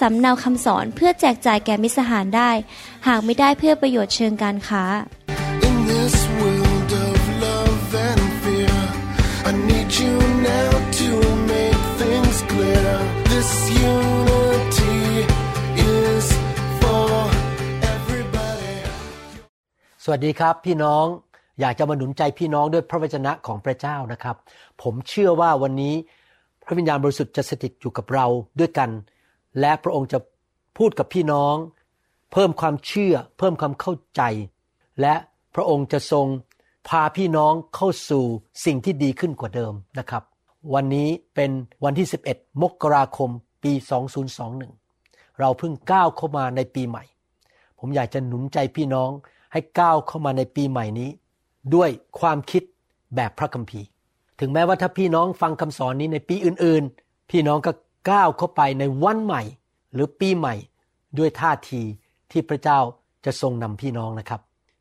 สำเนาคำสอนเพื่อแจกจ่ายแก่มิตรสหายได้ หากไม่ได้เพื่อประโยชน์เชิงการค้า In this world of love and fear, I need you now to make things clear. This unity is for everybody. สวัสดีครับพี่น้องอยากจะมาหนุนใจพี่น้องด้วยพระวจนะของพระเจ้านะครับ ผมเชื่อว่าวันนี้พระวิญญาณบริสุทธิ์จะสถิตอยู่กับเราด้วยกัน และพระองค์จะพูดกับพี่น้อง เพิ่มความเชื่อ เพิ่มความเข้าใจ และพระองค์จะทรงพาพี่น้องเข้าสู่สิ่งที่ดีขึ้นกว่าเดิมนะครับ วันนี้เป็นวันที่ 11 มกราคม ปี 2021 เราเพิ่งก้าวเข้ามาในปีใหม่ ผมอยากจะหนุนใจพี่น้องให้ก้าวเข้ามาในปีใหม่นี้ ด้วยความคิดแบบพระคัมภีร์ ถึงแม้ว่าถ้าพี่น้องฟังคำสอนนี้ในปีอื่นๆ พี่น้องก็ ก้าวเข้าไปในวันใหม่ หรือปีใหม่ ด้วยท่าทีที่พระเจ้าจะทรงนำพี่น้องนะครับ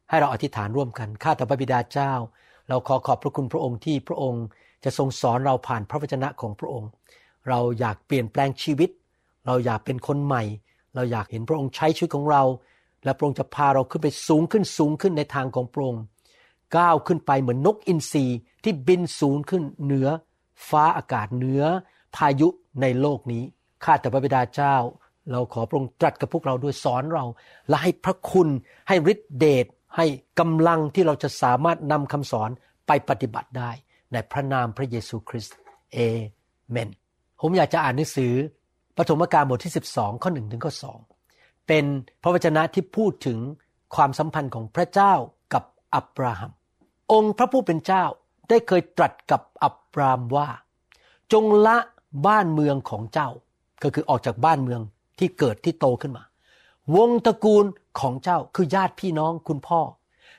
ให้เราอธิษฐานร่วมกันข้าแต่พระบิดาเจ้า เราขอขอบพระคุณพระองค์ที่พระองค์จะทรงสอนเราผ่านพระวจนะของพระองค์ เราอยากเปลี่ยนแปลงชีวิต เราอยากเป็นคนใหม่ เราอยากเห็นพระองค์ใช้ชีวิตของเรา และพระองค์จะพาเราขึ้นไปสูงขึ้นสูงขึ้นในทางของพระองค์ก้าวขึ้นไปเหมือนนกอินทรีที่บินสูงขึ้นเหนือ ฟ้าอากาศเหนือ พายุ ในโลกนี้ ข้าแต่พระบิดาเจ้า เราขอพระองค์ตรัสกับพวกเราด้วยสอนเรา และให้พระคุณให้ฤทธิเดชให้กำลังที่เราจะสามารถนำคำสอนไปปฏิบัติได้ ในพระนามพระเยซูคริสต์เอเมน ผมอยากจะอ่านหนังสือปฐมกาลบทที่ 12 ข้อ1ถึงข้อ2เป็นพระวจนะที่พูดถึงความสัมพันธ์ของพระเจ้ากับอับราฮัม องค์พระผู้เป็นเจ้าได้เคยตรัสกับอับรามว่า จงละ บ้านเมืองของเจ้า ก็คือออกจากบ้านเมืองที่เกิดที่โตขึ้นมา วงตระกูลของเจ้าคือญาติพี่น้องคุณพ่อ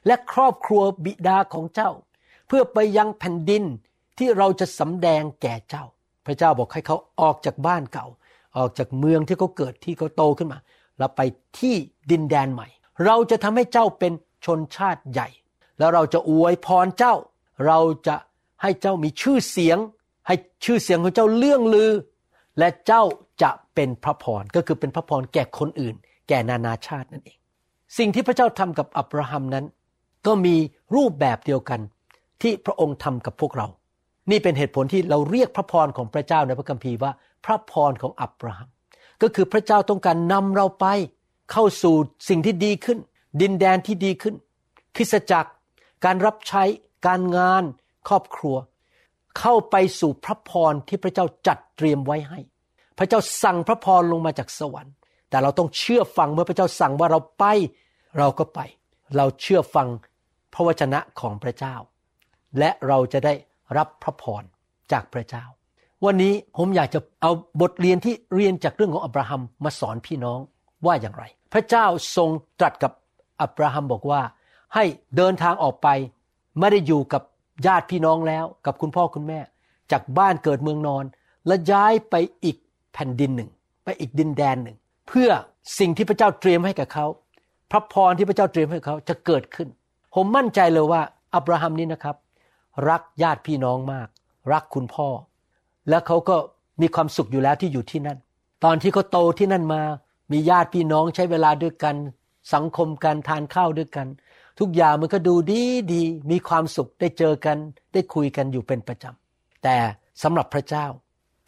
และครอบครัวบิดาของเจ้า เพื่อไปยังแผ่นดินที่เราจะสำแดงแก่เจ้า พระเจ้าบอกให้เขาออกจากบ้านเก่า ออกจากเมืองที่เขาเกิดที่เขาโตขึ้นมา แล้วไปที่ดินแดนใหม่ เราจะทำให้เจ้าเป็นชนชาติใหญ่ แล้วเราจะอวยพรเจ้า เราจะให้เจ้ามีชื่อเสียง ให้ชื่อเสียงของเจ้าเลื่องลือ และเจ้าจะเป็นพระพรก็คือเป็นพระพรแก่คนอื่น แก่นานาชาตินั่นเอง สิ่งที่พระเจ้าทำกับอับราฮัมนั้น ก็มีรูปแบบเดียวกันที่พระองค์ทำกับพวกเรา นี่เป็นเหตุผลที่เราเรียกพระพรของพระเจ้าในพระคัมภีร์ว่าพระพรของอับราฮัม ก็คือพระเจ้าต้องการนำเราไป เข้าสู่สิ่งที่ดีขึ้น ดินแดนที่ดีขึ้น คริสจักร การรับใช้ การงาน ครอบครัว เข้าไปสู่พระพรที่พระเจ้าจัดเตรียมไว้ให้ พระเจ้าสั่งพระพรลงมาจากสวรรค์ แต่เราต้องเชื่อฟังเมื่อพระเจ้าสั่งว่าเราไป เราก็ไป เราเชื่อฟังพระวจนะของพระเจ้า และเราจะได้รับพระพรจากพระเจ้า วันนี้ผมอยากจะเอาบทเรียนที่เรียนจากเรื่องของอับราฮัมมาสอนพี่น้องว่าอย่างไร พระเจ้าทรงตรัสกับอับราฮัมบอกว่า ให้เดินทางออกไปไม่ได้อยู่กับ ญาติพี่น้องแล้วกับคุณพ่อคุณแม่ จากบ้านเกิดเมืองนอน และย้ายไปอีกแผ่นดินหนึ่ง ไปอีกดินแดนหนึ่ง เพื่อสิ่งที่พระเจ้าเตรียมให้กับเขา พระพรที่พระเจ้าเตรียมให้เขาจะเกิดขึ้น ผมมั่นใจเลยว่าอับราฮัมนี้นะครับ รักญาติพี่น้องมาก รักคุณพ่อ และเขาก็มีความสุขอยู่แล้วที่อยู่ที่นั่น ตอนที่เขาโตที่นั่นมา มีญาติพี่น้องใช้เวลาด้วยกัน สังคมกันทานข้าวด้วยกัน ทุกอย่างมันก็ดูดีดีมีความสุขได้เจอกัน ได้คุยกันอยู่เป็นประจำ แต่สำหรับพระเจ้า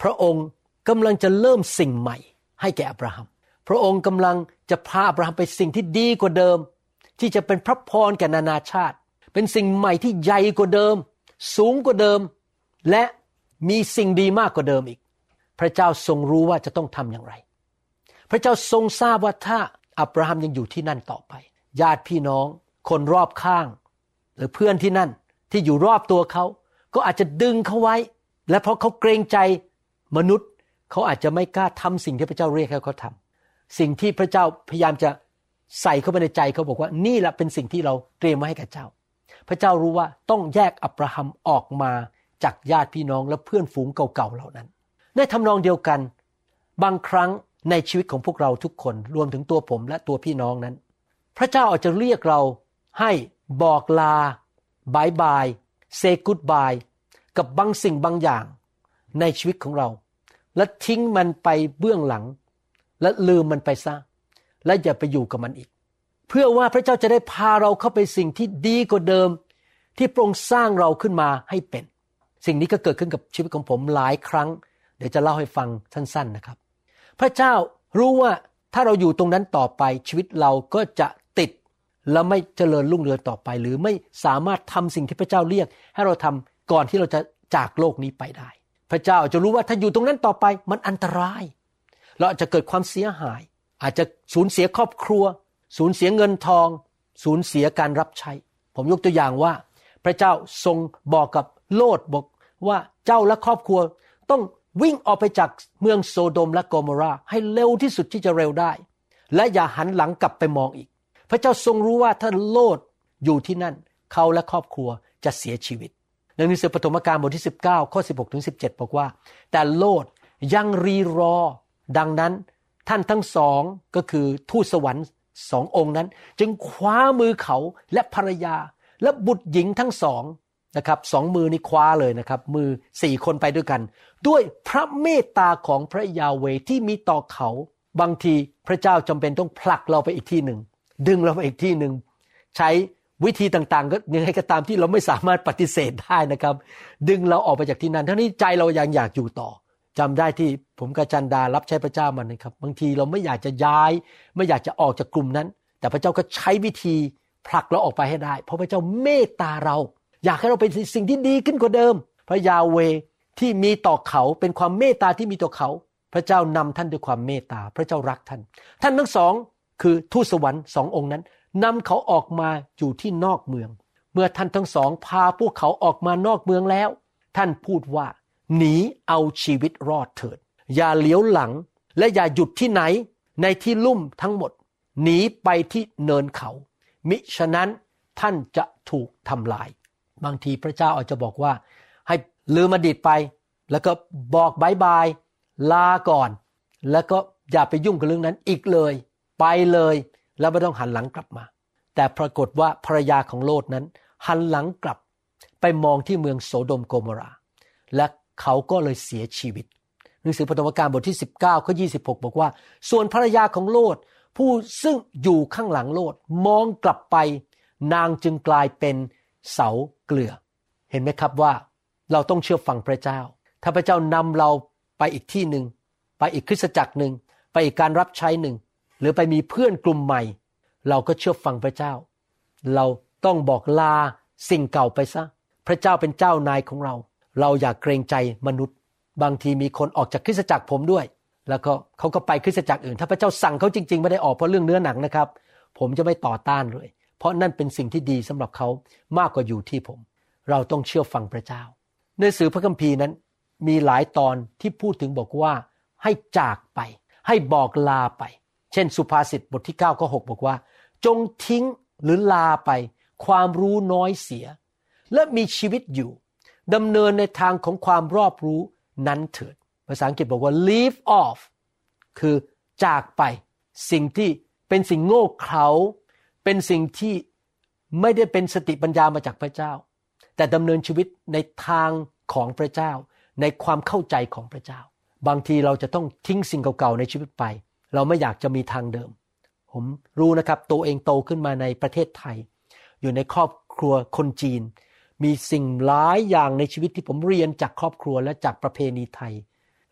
พระองค์กำลังจะเริ่มสิ่งใหม่ ให้แก่อับราฮัม พระองค์กำลังจะพาอับราฮัมไปสิ่งที่ดีกว่าเดิม ที่จะเป็นพระพรแก่นานาชาติ เป็นสิ่งใหม่ที่ใหญ่กว่าเดิม สูงกว่าเดิม และมีสิ่งดีมากกว่าเดิมอีก พระเจ้าทรงรู้ว่าจะต้องทำอย่างไร พระเจ้าทรงทราบว่าถ้าอับราฮัมยังอยู่ที่นั่นต่อไป ญาติพี่น้อง คนรอบข้าง หรือเพื่อนที่นั่นที่อยู่รอบตัวเขาก็อาจจะดึงเขาไว้ และเพราะเขาเกรงใจมนุษย์เขาอาจจะไม่กล้าทำสิ่งที่พระเจ้าเรียกให้เขาทำสิ่งที่พระเจ้าพยายามจะใส่เข้าไปในใจเขาบอกว่านี่แหละเป็นสิ่งที่เราเตรียมไว้ให้กับเจ้า พระเจ้ารู้ว่าต้องแยกอับราฮัมออกมาจากญาติพี่น้องและเพื่อนฝูงเก่าๆเหล่านั้น ในทำนองเดียวกัน บางครั้งในชีวิตของพวกเราทุกคนรวมถึงตัวผมและตัวพี่น้องนั้น พระเจ้าอาจจะเรียกเรา ให้บอกลา bye bye say goodbye กับบางสิ่งบางอย่างในชีวิตของเรา และทิ้งมันไปเบื้องหลัง และลืมมันไปซะ และอย่าไปอยู่กับมันอีก เพื่อว่าพระเจ้าจะได้พาเราเข้าไปสิ่งที่ดีกว่าเดิม ที่พระองค์สร้างเราขึ้นมาให้เป็น สิ่งนี้ก็เกิดขึ้นกับชีวิตของผมหลายครั้ง เดี๋ยวจะเล่าให้ฟังสั้นๆนะครับ พระเจ้ารู้ว่าถ้าเราอยู่ตรงนั้นต่อไปชีวิตเราก็จะ และไม่เจริญรุ่งเรืองต่อไป หรือไม่สามารถทำสิ่งที่พระเจ้าเรียก ให้เราทำก่อนที่เราจะจากโลกนี้ไปได้ พระเจ้าจะรู้ว่าถ้าอยู่ตรงนั้นต่อไปมันอันตราย เราอาจจะเกิดความเสียหาย อาจจะสูญเสียครอบครัว สูญเสียเงินทอง สูญเสียการรับใช้ ผมยกตัวอย่างว่า พระเจ้าทรงบอกกับโลดบอกว่าเจ้าและครอบครัวต้องวิ่งออกไปจากเมืองโซโดมและโกโมราให้เร็วที่สุดที่จะเร็วได้ และอย่าหันหลังกลับไปมองอีก พระเจ้าทรงรู้ว่าถ้าโลดอยู่ที่นั่น เขาและครอบครัวจะเสียชีวิตในหนังสือปฐมกาลบทที่ 19 ข้อ 16 ถึง 17 บอกว่า แต่โลดยังรีรอ ดังนั้นท่านทั้งสองก็คือทูตสวรรค์สององค์นั้น จึงคว้ามือเขาและภรรยา และบุตรหญิงทั้งสองนะครับสองมือนี่คว้าเลยนะครับ มือสี่คนไปด้วยกัน ด้วยพระเมตตาของพระยาเวที่มีต่อเขา บางทีพระเจ้าจำเป็นต้องผลักเราไปอีกที่หนึ่ง ดึงเราไปอีกที่หนึ่งใช้วิธีต่างๆก็ยังไงก็ตามที่เราไม่สามารถปฏิเสธได้นะครับ ดึงเราออกไปจากที่นั้นทั้งนี้ใจเรายังอยากอยู่ต่อจำได้ที่ผมกับจันดารับใช้พระเจ้ามันนะครับบางทีเราไม่อยากจะย้าย ไม่อยากจะออกจากกลุ่มนั้น แต่พระเจ้าก็ใช้วิธีผลักเราออกไปให้ได้ เพราะพระเจ้าเมตตาเรา อยากให้เราเป็นสิ่งที่ดีขึ้นกว่าเดิม พระยาเวที่มีต่อเขาเป็นความเมตตาที่มีต่อเขา พระเจ้านำท่านด้วยความเมตตา พระเจ้ารักท่าน ท่านทั้งสอง คือทูตสวรรค์สององค์นั้นนำเขาออกมาอยู่ที่นอกเมือง เมื่อท่านทั้งสองพาพวกเขาออกมานอกเมืองแล้ว ท่านพูดว่า หนีเอาชีวิตรอดเถิด อย่าเลี้ยวหลัง และอย่าหยุดที่ไหนในที่ลุ่มทั้งหมด หนีไปที่เนินเขา มิฉะนั้นท่านจะถูกทำลาย บางทีพระเจ้าอาจจะบอกว่า ให้ลืมอดีตไป แล้วก็บอกบายบายลาก่อน แล้วก็อย่าไปยุ่งกับเรื่องนั้นอีกเลย ไปเลยแล้วไม่ต้องหันหลังกลับมา แต่ปรากฏว่าภรรยาของโลดนั้น หันหลังกลับไปมองที่เมืองโสโดมโกมรา และเขาก็เลยเสียชีวิต หนังสือปฐมกาลบทที่ 19ข้อ26บอกว่า ส่วนภรรยาของโลดผู้ซึ่งอยู่ข้างหลังโลดมองกลับไป นางจึงกลายเป็นเสาเกลือ เห็นไหมครับว่าเราต้องเชื่อฟังพระเจ้า ถ้าพระเจ้านำเราไปอีกที่หนึ่งไปอีกคริสตจักรหนึ่งไปอีกการรับใช้หนึ่ง หรือไปมีเพื่อนกลุ่มใหม่ เราก็เชื่อฟังพระเจ้า เราต้องบอกลาสิ่งเก่าไปซะ พระเจ้าเป็นเจ้านายของเรา เราอยากเกรงใจมนุษย์ บางทีมีคนออกจากคริสตจักรผมด้วย แล้วก็เขาก็ไปคริสตจักรอื่น ถ้าพระเจ้าสั่งเขาจริง ๆ ไม่ได้ออกเพราะเรื่องเนื้อหนังนะครับ ผมจะไม่ต่อต้านเลย เพราะนั่นเป็นสิ่งที่ดีสำหรับเขามากกว่าอยู่ที่ผม เราต้องเชื่อฟังพระเจ้าในสื่อพระคัมภีร์นั้นมีหลายตอนที่พูดถึงบอกว่าให้จากไป ให้บอกลาไป เช่นสุภาษิตบทที่9ข้อ6บอกว่า จงทิ้งหรือลาไป ความรู้น้อยเสีย และมีชีวิตอยู่ดำเนินในทางของความรอบรู้นั้นเถิด ภาษาอังกฤษบอกว่า leave off คือจากไป สิ่งที่เป็นสิ่งโง่เขลาเป็นสิ่งที่ไม่ได้เป็นสติปัญญามาจากพระเจ้า แต่ดำเนินชีวิตในทางของพระเจ้า ในความเข้าใจของพระเจ้า บางทีเราจะต้องทิ้งสิ่งเก่าๆในชีวิตไป เราไม่อยากจะมีทางเดิม ผมรู้นะครับตัวเองโตขึ้นมาในประเทศไทย อยู่ในครอบครัวคนจีน มีสิ่งหลายอย่างในชีวิตที่ผมเรียนจากครอบครัวและจากประเพณีไทย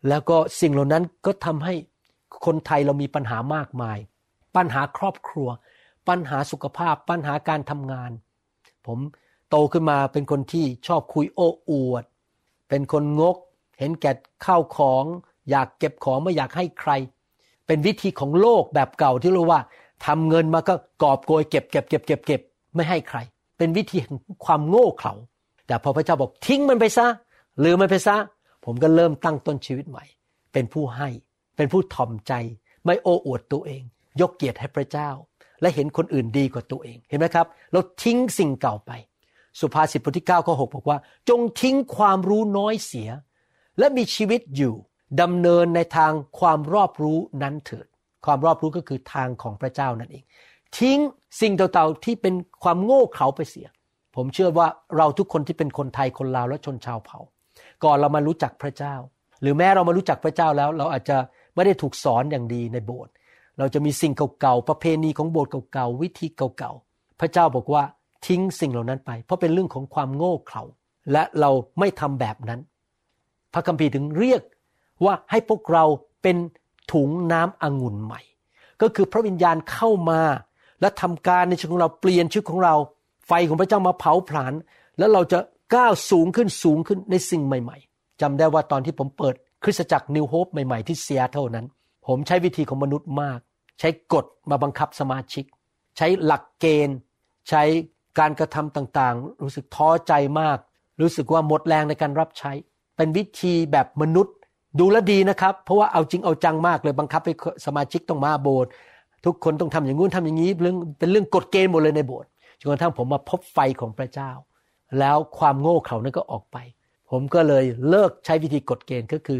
แล้วก็สิ่งเหล่านั้นก็ทำให้คนไทยเรามีปัญหามากมาย ปัญหาครอบครัว ปัญหาสุขภาพ ปัญหาการทำงาน ผมโตขึ้นมาเป็นคนที่ชอบคุยโอ้อวด เป็นคนงก เห็นแก่ข้าวของ อยากเก็บของไม่อยากให้ใคร เป็นวิธีของโลกแบบเก่าที่รู้ว่าทำเงินมาก็กอบโกยเก็บเก็บเก็บเก็บเก็บไม่ให้ใคร เป็นวิธีความโง่เขลาแต่พอพระเจ้าบอกทิ้งมันไปซะหรือมันไปซะ ผมก็เริ่มตั้งต้นชีวิตใหม่ เป็นผู้ให้ เป็นผู้ถ่อมใจ ไม่โอ้อวดตัวเอง ยกเกียรติให้พระเจ้า และเห็นคนอื่นดีกว่าตัวเอง เห็นไหมครับ เราทิ้งสิ่งเก่าไป สุภาษิตบทที่9ข้อ6บอกว่า จงทิ้งความรู้น้อยเสีย และมีชีวิตอยู่ ดำเนินในทางความรอบรู้นั้นเถิด ความรอบรู้ก็คือทางของพระเจ้านั่นเอง ทิ้งสิ่งเต่าๆที่เป็นความโง่เขลาไปเสีย ผมเชื่อว่าเราทุกคนที่เป็นคนไทยคนลาวและชนชาวเผ่า ก่อนเรามารู้จักพระเจ้า หรือแม้เรามารู้จักพระเจ้าแล้ว เราอาจจะไม่ได้ถูกสอนอย่างดีในโบสถ์เราจะมีสิ่งเก่าๆประเพณีของโบสถ์เก่าๆวิธีเก่าๆพระเจ้าบอกว่าทิ้งสิ่งเหล่านั้นไป เพราะเป็นเรื่องของความโง่เขลาและเราไม่ทำแบบนั้น พระคัมภีร์ถึงเรียก ว่าให้พวกเราเป็นถุงน้ำองุ่นใหม่ ก็คือพระวิญญาณเข้ามาและทำการในชีวิตของเราเปลี่ยนชีวิตของเรา ไฟของพระเจ้ามาเผาผลาญแล้วเราจะก้าวสูงขึ้นสูงขึ้นในสิ่งใหม่ ๆจำได้ว่าตอนที่ผมเปิดคริสตจักรนิวโฮปใหม่ๆที่เซียเท่านั้น ผมใช้วิธีของมนุษย์มาก ใช้กฎมาบังคับสมาชิก ใช้หลักเกณฑ์ ใช้การกระทำต่างๆ รู้สึกท้อใจมาก รู้สึกว่าหมดแรงในการรับใช้ เป็นวิธีแบบมนุษย์ ดูแลดีนะครับ เพราะว่าเอาจริงเอาจังมากเลยบังคับให้สมาชิกต้องมาโบสถ์ทุกคนต้องทำอย่างงู้นทำอย่างนี้เรื่องเป็นเรื่องกฎเกณฑ์หมดเลยในโบสถ์จนกระทั่งผมมาพบไฟของพระเจ้า แล้วความโง่เขลานั้นก็ออกไป ผมก็เลยเลิกใช้วิธีกฎเกณฑ์ก็คือ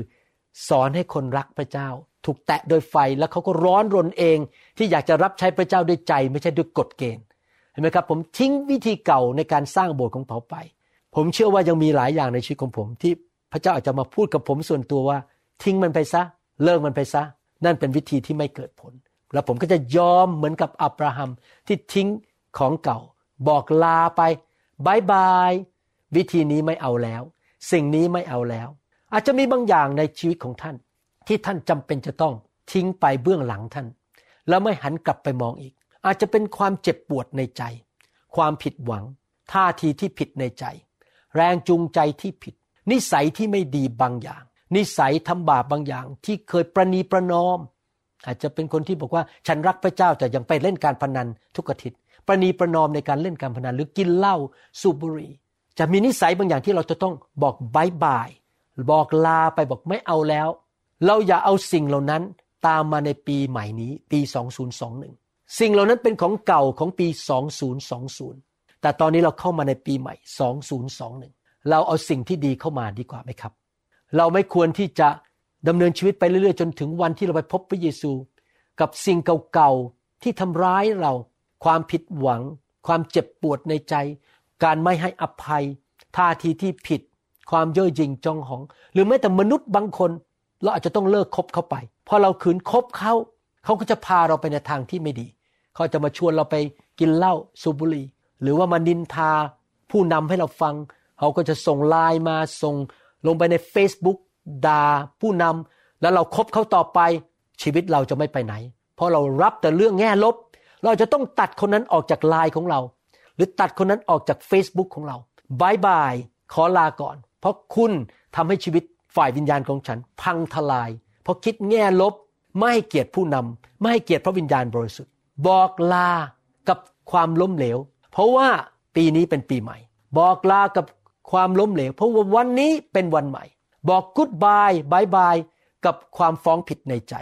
สอนให้คนรักพระเจ้า ถูกแตะโดยไฟแล้วเขาก็ร้อนรนเอง ที่อยากจะรับใช้พระเจ้าด้วยใจ ไม่ใช่ด้วยกฎเกณฑ์เห็นไหมครับ ผมทิ้งวิธีเก่าในการสร้างโบสถ์ของเขาไป ผมเชื่อว่ายังมีหลายอย่างในชีวิตของผมที่ พระเจ้าอาจจะมาพูดกับผมส่วนตัวว่า ทิ้งมันไปซะ เลิกมันไปซะ นั่นเป็นวิธีที่ไม่เกิดผล แล้วผมก็จะยอมเหมือนกับอับราฮัมที่ทิ้งของเก่า บอกลาไปบายบายวิธีนี้ไม่เอาแล้ว สิ่งนี้ไม่เอาแล้ว อาจจะมีบางอย่างในชีวิตของท่าน ที่ท่านจำเป็นจะต้องทิ้งไปเบื้องหลังท่าน แล้วไม่หันกลับไปมองอีก อาจจะเป็นความเจ็บปวดในใจ ความผิดหวัง ท่าทีที่ผิดในใจ แรงจูงใจที่ผิด นิสัยที่ไม่ดีบางอย่าง นิสัยทำบาปบางอย่าง ที่เคยประนีประนอม อาจจะเป็นคนที่บอกว่าฉันรักพระเจ้าแต่ยังไปเล่นการพนันทุกอาทิตย์ประนีประนอมในการเล่นการพนันหรือกินเหล้าสูบบุหรี่จะมีนิสัยบางอย่างที่เราจะต้องบอกบายบายบอกลาไปบอกไม่เอาแล้ว เราอย่าเอาสิ่งเหล่านั้นตามมาในปีใหม่นี้ ปี 2021 สิ่งเหล่านั้นเป็นของเก่าของปี 2020 แต่ตอนนี้เราเข้ามาในปีใหม่ 2021 เราเอาสิ่งที่ดีเข้ามาดีกว่าไหมครับ เราไม่ควรที่จะดำเนินชีวิตไปเรื่อยๆ จนถึงวันที่เราไปพบพระเยซู กับสิ่งเก่าๆที่ทำร้ายเรา ความผิดหวัง ความเจ็บปวดในใจ การไม่ให้อภัย ท่าทีที่ผิด ความเย่อหยิ่งจองหอง หรือแม้แต่มนุษย์บางคน เราอาจจะต้องเลิกคบเขาไปพอเราขืนคบเขาเขาก็จะพาเราไปในทางที่ไม่ดี เขาจะมาชวนเราไปกินเหล้าสูบบุหรี่หรือว่ามานินทาผู้นำให้เราฟัง เขาก็จะส่งไลน์มาส่งลงไปใน Facebook ด่าผู้นำแล้วเราครบเขาต่อไปชีวิตเราจะไม่ไปไหน เพราะเรารับแต่เรื่องแง่ลบ เราจะต้องตัดคนนั้นออกจากไลน์ของเรา หรือตัดคนนั้นออกจาก Facebook ของเราบายบายขอลาก่อน เพราะคุณทำให้ชีวิตฝ่ายวิญญาณของฉัน พังทลาย เพราะคิดแง่ลบ ไม่ให้เกียรติผู้นำไม่ให้เกียรติพระวิญญาณบริสุทธิ์บอกลากับความล้มเหลว เพราะว่าปีนี้เป็นปีใหม่ บอกลากับ ความล้มเหลว เพราะว่าวันนี้เป็นวันใหม่ บอก goodbye bye bye กับความฟ้องผิดในใจ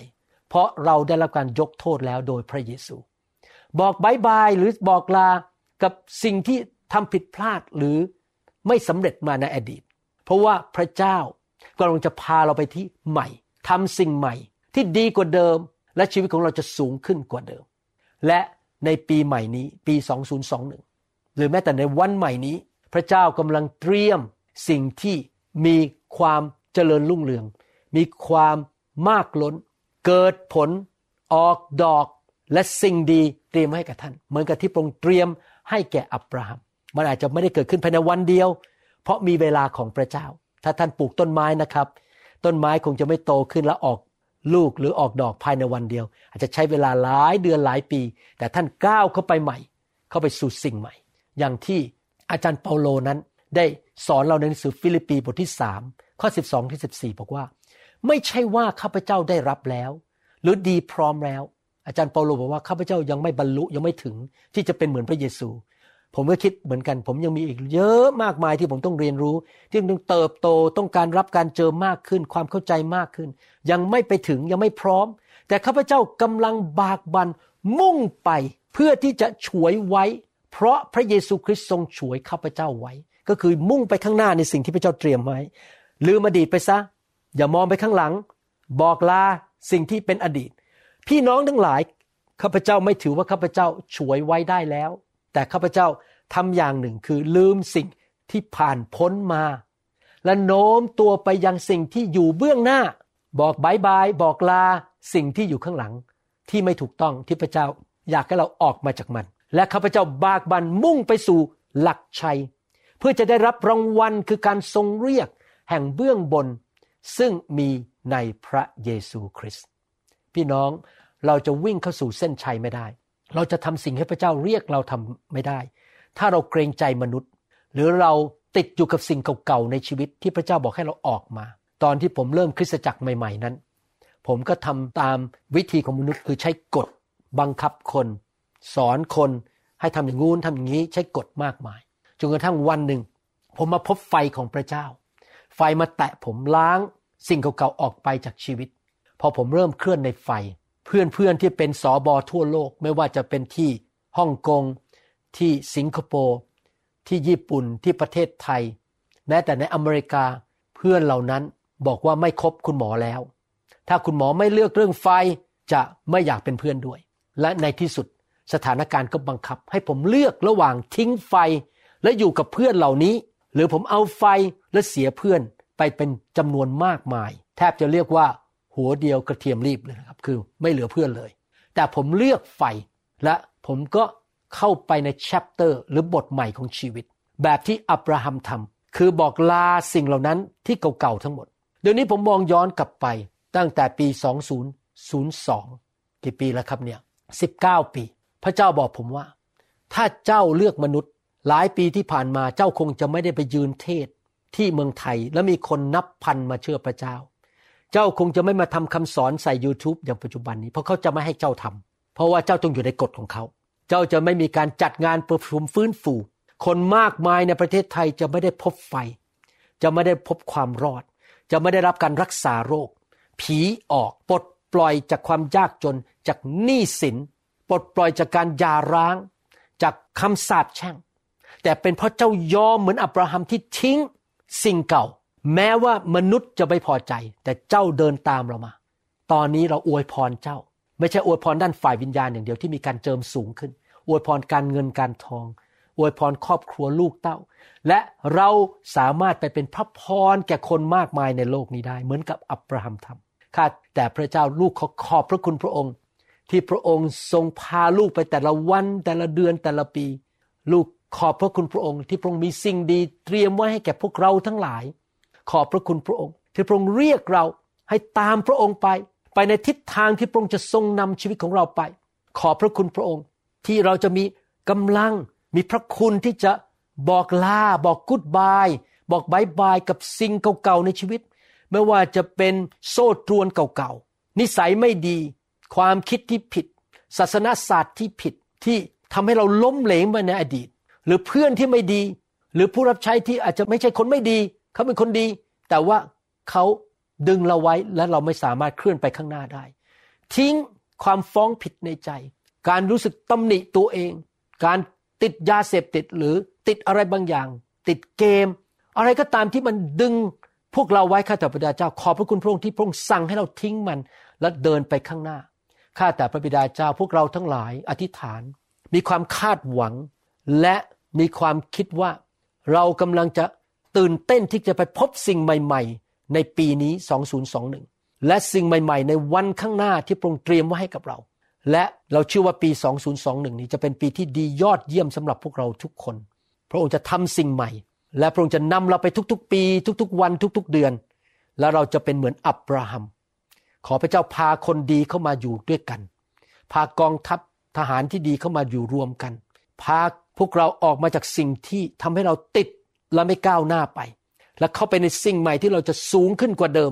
เพราะเราได้รับการยกโทษแล้วโดยพระเยซู บอก bye bye หรือบอกลากับสิ่งที่ทำผิดพลาดหรือไม่สำเร็จมาในอดีต เพราะว่าพระเจ้ากำลังจะพาเราไปที่ใหม่ทำสิ่งใหม่ที่ดีกว่าเดิม และชีวิตของเราจะสูงขึ้นกว่าเดิม และในปีใหม่นี้ปี 2021 หรือแม้แต่ในวันใหม่นี้ พระเจ้ากำลังเตรียมสิ่งที่มีความเจริญรุ่งเรือง มีความมากล้น เกิดผล ออกดอกและสิ่งดีเตรียมให้กับท่าน เหมือนกับที่พระองค์เตรียมให้แก่อับราฮัม มันอาจจะไม่ได้เกิดขึ้นภายในวันเดียว เพราะมีเวลาของพระเจ้า ถ้าท่านปลูกต้นไม้นะครับ ต้นไม้คงจะไม่โตขึ้นและออกลูกหรือออกดอกภายในวันเดียว อาจจะใช้เวลาหลายเดือนหลายปี แต่ท่านก้าวเข้าไปใหม่ เข้าไปสู่สิ่งใหม่ อย่างที่ อาจารย์เปาโลนั้น ได้สอนเราในหนังสือฟิลิปปีบทที่3ข้อ 12ที่14 บอกว่า ไม่ใช่ว่าข้าพเจ้าได้รับแล้ว หรือดีพร้อมแล้ว อาจารย์เปาโลบอกว่าข้าพเจ้ายังไม่บรรลุยังไม่ถึงที่จะเป็นเหมือนพระเยซู ผมก็คิดเหมือนกัน ผมยังมีอีกเยอะมากมายที่ผมต้องเรียนรู้ ที่ต้องเติบโตต้องการรับการเจอมากขึ้น ความเข้าใจมากขึ้น ยังไม่ไปถึงยังไม่พร้อม แต่ข้าพเจ้ากำลังบากบันมุ่งไปเพื่อที่จะฉวยไว้ เพราะพระเยซูคริสต์ทรงฉวยข้าพเจ้าไว้ ก็คือมุ่งไปข้างหน้าในสิ่งที่พระเจ้าเตรียมไว้ลืมอดีตไปซะ อย่ามองไปข้างหลัง บอกลาสิ่งที่เป็นอดีต พี่น้องทั้งหลายข้าพเจ้าไม่ถือว่าข้าพเจ้าฉวยไว้ได้แล้ว แต่ข้าพเจ้าทำอย่างหนึ่งคือลืมสิ่งที่ผ่านพ้นมา และโน้มตัวไปยังสิ่งที่อยู่เบื้องหน้า บอกบายบายบอกลาสิ่งที่อยู่ข้างหลัง ที่ไม่ถูกต้องที่พระเจ้าอยากให้เราออกมาจากมัน และข้าพเจ้าบากบันมุ่งไปสู่หลักชัย เพื่อจะได้รับรางวัลคือการทรงเรียกแห่งเบื้องบน ซึ่งมีในพระเยซูคริสต์พี่น้องเราจะวิ่งเข้าสู่เส้นชัยไม่ได้ เราจะทำสิ่งให้พระเจ้าเรียกเราทำไม่ได้ ถ้าเราเกรงใจมนุษย์ หรือเราติดอยู่กับสิ่งเก่าๆในชีวิตที่พระเจ้าบอกให้เราออกมา ตอนที่ผมเริ่มคริสตจักรใหม่ ๆนั้น ผมก็ทำตามวิธีของมนุษย์คือใช้กฎบังคับคน สอนคนให้ทำอย่างงู้นทำอย่างนี้ใช้กฎมากมายจนกระทั่งวันหนึ่ง ผมมาพบไฟของพระเจ้า ไฟมาแตะผมล้างสิ่งเก่าๆออกไปจากชีวิต พอผมเริ่มเคลื่อนในไฟ เพื่อนๆที่เป็นสอบอทั่วโลกไม่ว่าจะเป็นที่ฮ่องกงที่สิงคโปร์ที่ญี่ปุ่นที่ประเทศไทย แม้แต่ในอเมริกาเพื่อนเหล่านั้นบอกว่าไม่คบคุณหมอแล้ว ถ้าคุณหมอไม่เลือกเรื่องไฟจะไม่อยากเป็นเพื่อนด้วย และในที่สุด สถานการณ์ก็บังคับ ให้ผมเลือกระหว่างทิ้งไฟ และอยู่กับเพื่อนเหล่านี้ หรือผมเอาไฟและเสียเพื่อนไปเป็นจำนวนมากมาย แทบจะเรียกว่าหัวเดียวกระเทียมรีบเลยนะครับ คือไม่เหลือเพื่อนเลย แต่ผมเลือกไฟและผมก็เข้าไปในแชปเตอร์หรือบทใหม่ของชีวิต แบบที่อับราฮัมทำคือบอกลาสิ่งเหล่านั้นที่เก่าๆทั้งหมด เดี๋ยวนี้ผมมองย้อนกลับไปตั้งแต่ปี 2002 กี่ปีแล้วครับเนี่ย 19 ปี พระเจ้าบอกผมว่า ถ้าเจ้าเลือกมนุษย์ หลายปีที่ผ่านมาเจ้าคงจะไม่ได้ไปยืนเทศที่เมืองไทยแล้วมีคนนับพันมาเชื่อพระเจ้า เจ้าคงจะไม่มาทำคำสอนใส่ YouTube อย่างปัจจุบันนี้เพราะเขาจะไม่ให้เจ้าทำเพราะว่าเจ้าต้องอยู่ในกฎของเขา เจ้าจะไม่มีการจัดงานประชุมฟื้นฟู คนมากมายในประเทศไทยจะไม่ได้พบไฟ จะไม่ได้พบความรอด จะไม่ได้รับการรักษาโรค ผีออกปลดปล่อยจากความยากจนจากหนี้สิน ปลดปล่อยจากการยาร้างจากคำสาปแช่ง แต่เป็นเพราะเจ้ายอมเหมือนอับราฮัมที่ทิ้งสิ่งเก่า แม้ว่ามนุษย์จะไม่พอใจ แต่เจ้าเดินตามเรามา ตอนนี้เราอวยพรเจ้า ไม่ใช่อวยพรด้านฝ่ายวิญญาณอย่างเดียวที่มีการเจิมสูงขึ้น อวยพรการเงินการทอง อวยพรครอบครัวลูกเต้า และเราสามารถไปเป็นพระพรแก่คนมากมายในโลกนี้ได้ เหมือนกับอับราฮัมทำข้าแต่พระเจ้าลูกขอขอบพระคุณพระองค์ ที่พระองค์ทรงพาลูกไปแต่ละวันแต่ละเดือนแต่ละปี ลูกขอบพระคุณพระองค์ ที่พระองค์มีสิ่งดีเตรียมไว้ให้แก่พวกเราทั้งหลาย ขอบพระคุณพระองค์ ที่พระองค์เรียกเราให้ตามพระองค์ไป ไปในทิศทางที่พระองค์จะทรงนำชีวิตของเราไป ขอบพระคุณพระองค์ ที่เราจะมีกำลังมีพระคุณที่จะบอกลาบอกกุดบาย บอกบายบายกับสิ่งเก่าๆในชีวิต ไม่ว่าจะเป็นโซ่ตรวนเก่าๆนิสัยไม่ดี ความคิดที่ผิด ศาสนาศาสตร์ที่ผิดที่ทำให้เราล้มเหลวมาในอดีต หรือเพื่อนที่ไม่ดี หรือผู้รับใช้ที่อาจจะไม่ใช่คนไม่ดี เขาเป็นคนดี แต่ว่าเขาดึงเราไว้และเราไม่สามารถเคลื่อนไปข้างหน้าได้ ทิ้งความฟ้องผิดในใจ การรู้สึกตำหนิตัวเอง การติดยาเสพติดหรือติดอะไรบางอย่าง ติดเกม อะไรก็ตามที่มันดึงพวกเราไว้ข้าแต่พระเจ้า ขอบพระคุณพระองค์ที่พระองค์สั่งให้เราทิ้งมัน และเดินไปข้างหน้า ข้าแต่พระบิดาเจ้าพวกเราทั้งหลายอธิษฐาน มีความคาดหวัง และมีความคิดว่าเรากำลังจะตื่นเต้นที่จะไปพบสิ่งใหม่ ๆ ในปีนี้ 2021 และสิ่งใหม่ ๆ ในวันข้างหน้าที่พระองค์เตรียมไว้ให้กับเรา และเราเชื่อว่าปี 2021 นี้จะเป็นปีที่ดียอดเยี่ยมสำหรับพวกเราทุกคน พระองค์จะทำสิ่งใหม่ และพระองค์จะนำเราไปทุกๆ ปี ทุกๆ วันทุก ๆ เดือน และเราจะเป็นเหมือนอับราฮัม ขอพระเจ้าพาคนดีเข้ามาอยู่ด้วยกัน พากองทัพทหารที่ดีเข้ามาอยู่รวมกัน พาพวกเราออกมาจากสิ่งที่ทำให้เราติดและไม่ก้าวหน้าไป และเข้าไปในสิ่งใหม่ที่เราจะสูงขึ้นกว่าเดิม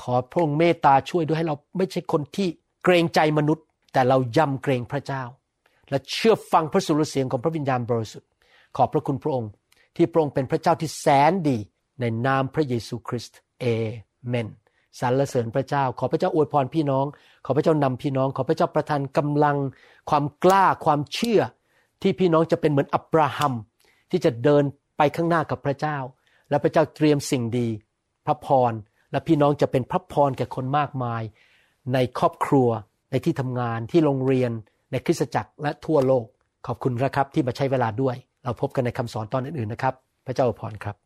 ขอพระองค์เมตตาช่วยด้วยให้เราไม่ใช่คนที่เกรงใจมนุษย์ แต่เรายำเกรงพระเจ้า และเชื่อฟังพระสุรเสียงของพระวิญญาณบริสุทธิ์ ขอบพระคุณพระองค์ ที่พระองค์เป็นพระเจ้าที่แสนดีในนามพระเยซูคริสต์เอเมน สรรเสริญพระเจ้า ขอพระเจ้าอวยพรพี่น้อง ขอพระเจ้านำพี่น้อง ขอพระเจ้าประทานกำลัง ความกล้าความเชื่อ ที่พี่น้องจะเป็นเหมือนอับราฮัม ที่จะเดินไปข้างหน้ากับพระเจ้า และพระเจ้าเตรียมสิ่งดี พระพรและพี่น้องจะเป็นพระพรแก่คนมากมาย ในครอบครัวในที่ทำงานที่โรงเรียน ในคริสตจักรและทั่วโลก ขอบคุณนะครับที่มาใช้เวลาด้วย เราพบกันในคำสอนตอนอื่นๆนะครับ พระเจ้าอวยพรครับ